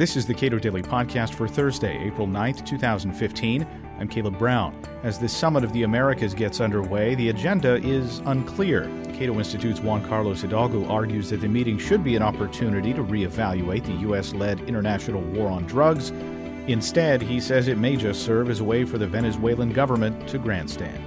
This is the Cato Daily Podcast for Thursday, April 9th, 2015. I'm Caleb Brown. As the Summit of the Americas gets underway, the agenda is unclear. Cato Institute's Juan Carlos Hidalgo argues that the meeting should be an opportunity to reevaluate the U.S. led international war on drugs. Instead, he says it may just serve as a way for the Venezuelan government to grandstand.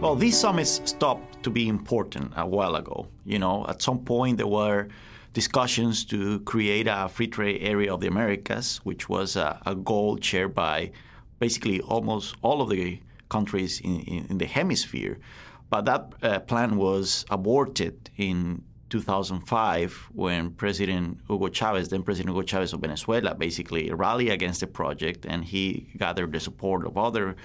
Well, these summits stopped to be important a while ago. You know, at some point there were discussions to create a free trade area of the Americas, which was a, a goal shared by basically almost all of the countries in, in, in the hemisphere. But that uh, plan was aborted in 2005 when President Hugo Chavez, then President Hugo Chavez of Venezuela, basically rallied against the project and he gathered the support of other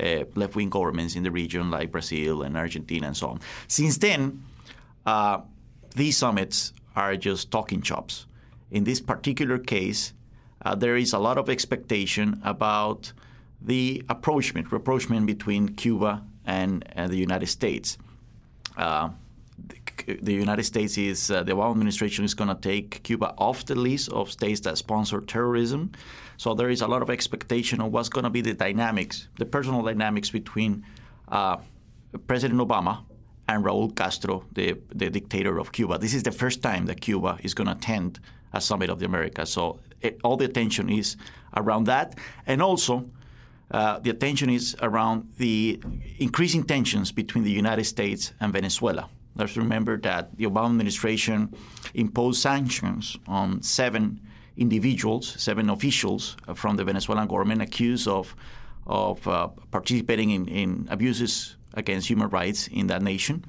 uh, left wing governments in the region like Brazil and Argentina and so on. Since then, uh, these summits are just talking chops. In this particular case, uh, there is a lot of expectation about the approachment, rapprochement between Cuba and, the United States. Uh, the, United States is uh, the Obama administration is going to take Cuba off the list of states that sponsor terrorism. So there is a lot of expectation of what's going to be the dynamics, the personal dynamics between uh, President Obama and Raul Castro, the, the dictator of Cuba. This is the first time that Cuba is going to attend a summit of the Americas. So it, all the attention is around that. And also, uh, the attention is around the increasing tensions between the United States and Venezuela. Let's remember that the Obama administration imposed sanctions on seven individuals, seven officials from the Venezuelan government accused of, of uh, participating in, in abuses against human rights in that nation,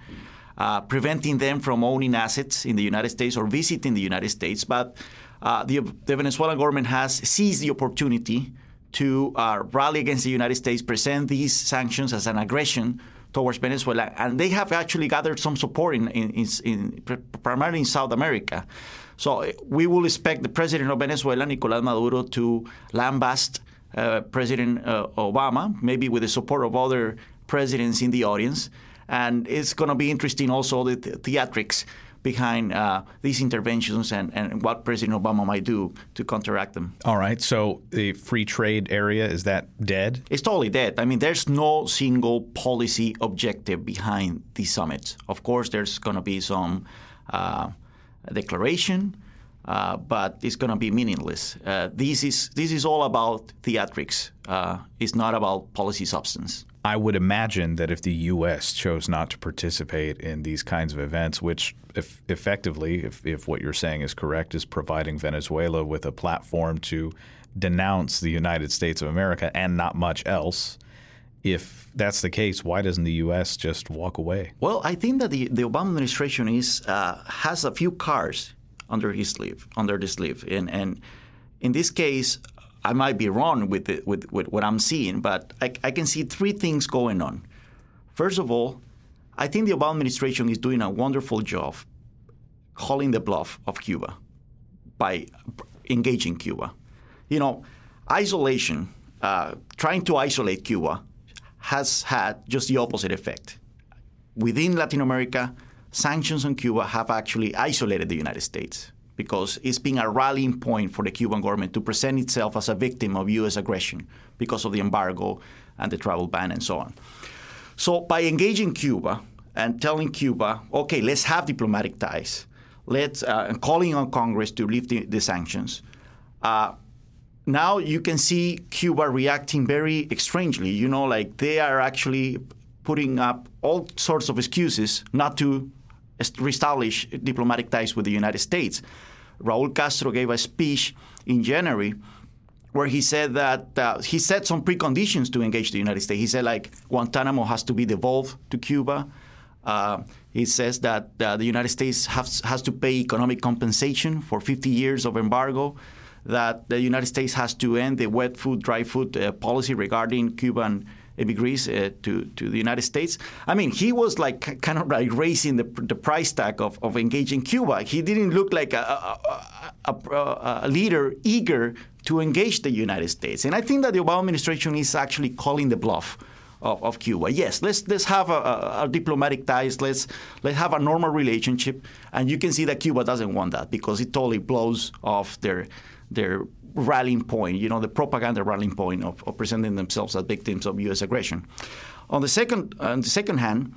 uh, preventing them from owning assets in the United States or visiting the United States. But uh, the, the, Venezuelan government has seized the opportunity to uh, rally against the United States, present these sanctions as an aggression towards Venezuela, and they have actually gathered some support in, in, in, primarily in South America. So uh, we will expect the president of Venezuela, Nicolás Maduro, to lambast uh, President uh, Obama, maybe with the support of other presidents in the audience. And it's going to be interesting also the theatrics behind uh, these interventions and, and what President Obama might do to counteract them. All right. So the free trade area, is that dead? It's totally dead. I mean, there's no single policy objective behind these summits. Of course, there's going to be some uh, declaration. Uh, but it's going to be meaningless. Uh, this is this is all about theatrics. Uh, it's not about policy substance. I would imagine that if the U.S. chose not to participate in these kinds of events, which if effectively, if, if what you're saying is correct, is providing Venezuela with a platform to denounce the United States of America and not much else, if that's the case, why doesn't the U.S. just walk away? Well, I think that the, the Obama administration is uh, has a few cards under his sleeve, under the sleeve, and and in this case, I might be wrong with, it, with, with what I'm seeing, but I, I can see three things going on. First of all, I think the Obama administration is doing a wonderful job calling the bluff of Cuba by engaging Cuba. You know, isolation, uh, trying to isolate Cuba, has had just the opposite effect. Within Latin America, sanctions on Cuba have actually isolated the United States because it's been a rallying point for the Cuban government to present itself as a victim of U.S. aggression because of the embargo and the travel ban and so on. So by engaging Cuba and telling Cuba, okay, let's have diplomatic ties, let's uh, calling on Congress to lift the, the sanctions. Uh, now you can see Cuba reacting very strangely. You know, like they are actually putting up all sorts of excuses not to reestablish diplomatic ties with the United States. Raul Castro gave a speech in January where he said that uh, he set some preconditions to engage the United States. He said like Guantanamo has to be devolved to Cuba. Uh, he says that uh, the United States has, has to pay economic compensation for 50 years of embargo. That the United States has to end the wet foot, dry foot uh, policy regarding Cuban immigrants uh, to to the United States. I mean, he was like kind of like raising the, the price tag of, of engaging Cuba. He didn't look like a, a, a, a leader eager to engage the United States. And I think that the Obama administration is actually calling the bluff of, of Cuba. Yes, let's let's have a, a, a, diplomatic ties. Let's let's have a normal relationship. And you can see that Cuba doesn't want that because it totally blows off their their rallying point. You know, the propaganda rallying point of, of presenting themselves as victims of U.S. aggression. On the second on the second hand.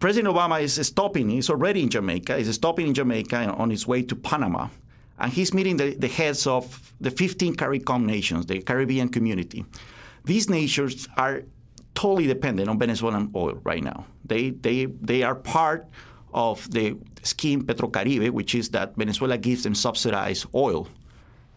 President Obama is stopping. He's already in Jamaica. He's stopping in Jamaica on his way to Panama, and he's meeting the, the heads of the 15 CARICOM nations, the Caribbean community. These nations are totally dependent on Venezuelan oil right now. They, they, they are part of the scheme Petrocaribe, which is that Venezuela gives them subsidized oil.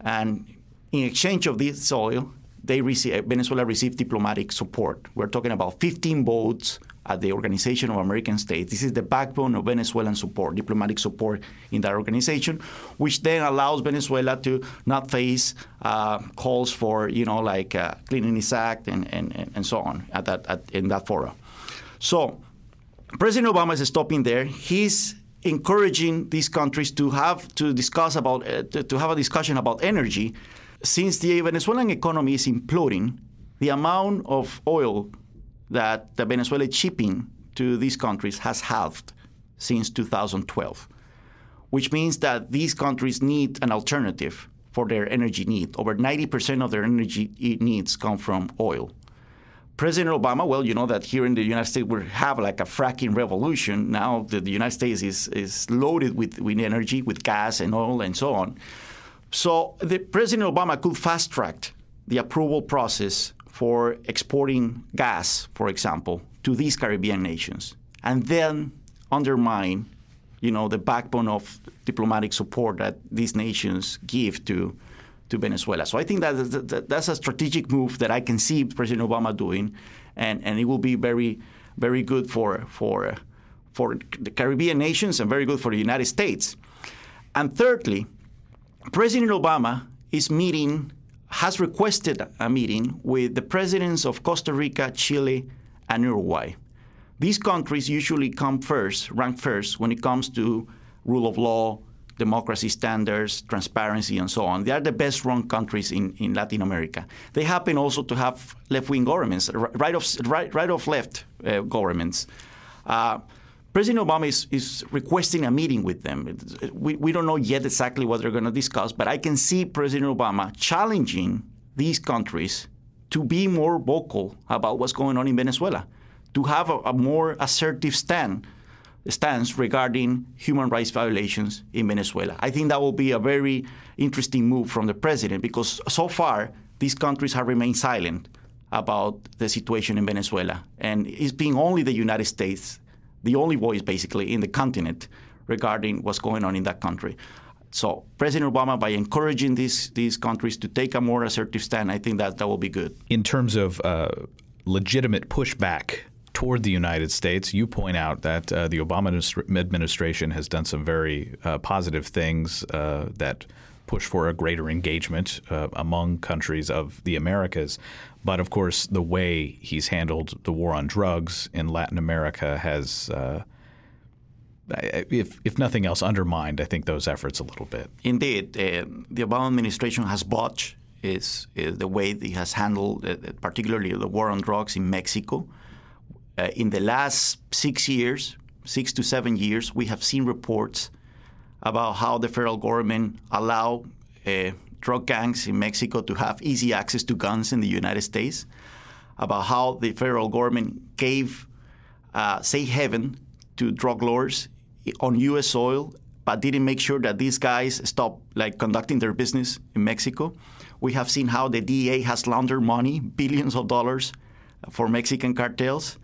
And in exchange of this oil, they receive, Venezuela received diplomatic support. We're talking about 15 boats at the Organization of American States. This is the backbone of Venezuelan support, diplomatic support in that organization, which then allows Venezuela to not face uh, calls for, you know, like uh, Cleanliness Act and, and, and so on at that, at, in that forum. So President Obama is stopping there. He's encouraging these countries to have to discuss about uh, to, have a discussion about energy. Since the Venezuelan economy is imploding, the amount of oil that the Venezuela is shipping to these countries has halved since 2012, which means that these countries need an alternative for their energy need. Over 90% of their energy needs come from oil. President Obama, well, you know that here in the United States we have like a fracking revolution. Now the, the United States is, is loaded with, with energy, with gas and oil and so on. So the, President Obama could fast track the approval process for exporting gas, for example, to these Caribbean nations, and then undermine, you know, the backbone of diplomatic support that these nations give to to Venezuela. So I think that, that that's a strategic move that I can see President Obama doing, and, and it will be very very good for for for the Caribbean nations and very good for the United States. And thirdly, President Obama is meeting has requested a meeting with the presidents of Costa Rica, Chile, and Uruguay. These countries usually come first, rank first, when it comes to rule of law, democracy standards, transparency, and so on. They are the best run countries in, in Latin America. They happen also to have left wing governments, right of, right, right of left uh, governments. Uh, President Obama is, is requesting a meeting with them. We, we don't know yet exactly what they're going to discuss, but I can see President Obama challenging these countries to be more vocal about what's going on in Venezuela, to have a, a more assertive stand stance regarding human rights violations in Venezuela. I think that will be a very interesting move from the president because so far these countries have remained silent about the situation in Venezuela. And it's been only the United States the only voice basically in the continent regarding what's going on in that country. So President Obama, by encouraging these these countries to take a more assertive stand, I think that that will be good. In terms of uh, legitimate pushback toward the United States, you point out that uh, the Obama administration has done some very uh, positive things uh, that push for a greater engagement uh, among countries of the Americas. But of course, the way he's handled the war on drugs in Latin America has, uh, if, if nothing else, undermined, I think, those efforts a little bit. Indeed. Uh, the Obama administration has botched is, is the way he has handled, uh, particularly the war on drugs in Mexico. Uh, in the last six years, six to seven years, we have seen reports about how the federal government allow uh, drug gangs in Mexico to have easy access to guns in the United States, about how the federal government gave uh, safe to drug lords on U.S. soil, but didn't make sure that these guys stop like conducting their business in Mexico. We have seen how the DEA has laundered money, billions of dollars, for Mexican cartels.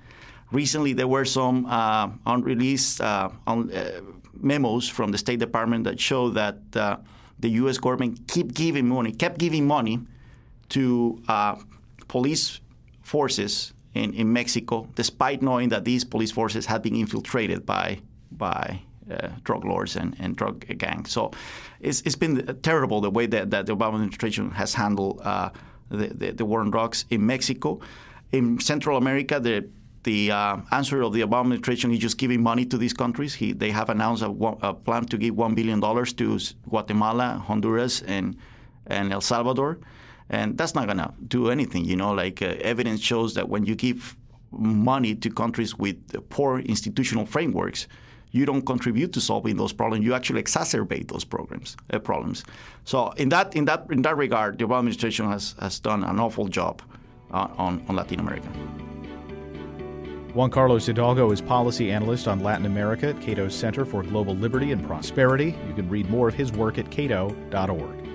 Recently, there were some uh, unreleased uh, un- uh, memos from the State Department that show that uh, the U.S. government keep giving money, kept giving money to uh, police forces in, in Mexico, despite knowing that these police forces had been infiltrated by by uh, drug lords and, and drug gangs. So it's, it's been terrible the way that, that the Obama administration has handled uh, the, the, the war on drugs in Mexico. In Central America, the the uh, answer of the Obama administration is just giving money to these countries. He, they have announced a, a, plan to give $1 billion to Guatemala, Honduras, and, and El Salvador. And that's not going to do anything. You know, like uh, evidence shows that when you give money to countries with poor institutional frameworks, you don't contribute to solving those problems. You actually exacerbate those programs uh, problems. So in that in that in that regard, the Obama administration has has done an awful job uh, on on Latin America. Juan Carlos Hidalgo is policy analyst on Latin America at Cato's Center for Global Liberty and Prosperity. You can read more of his work at cato.org.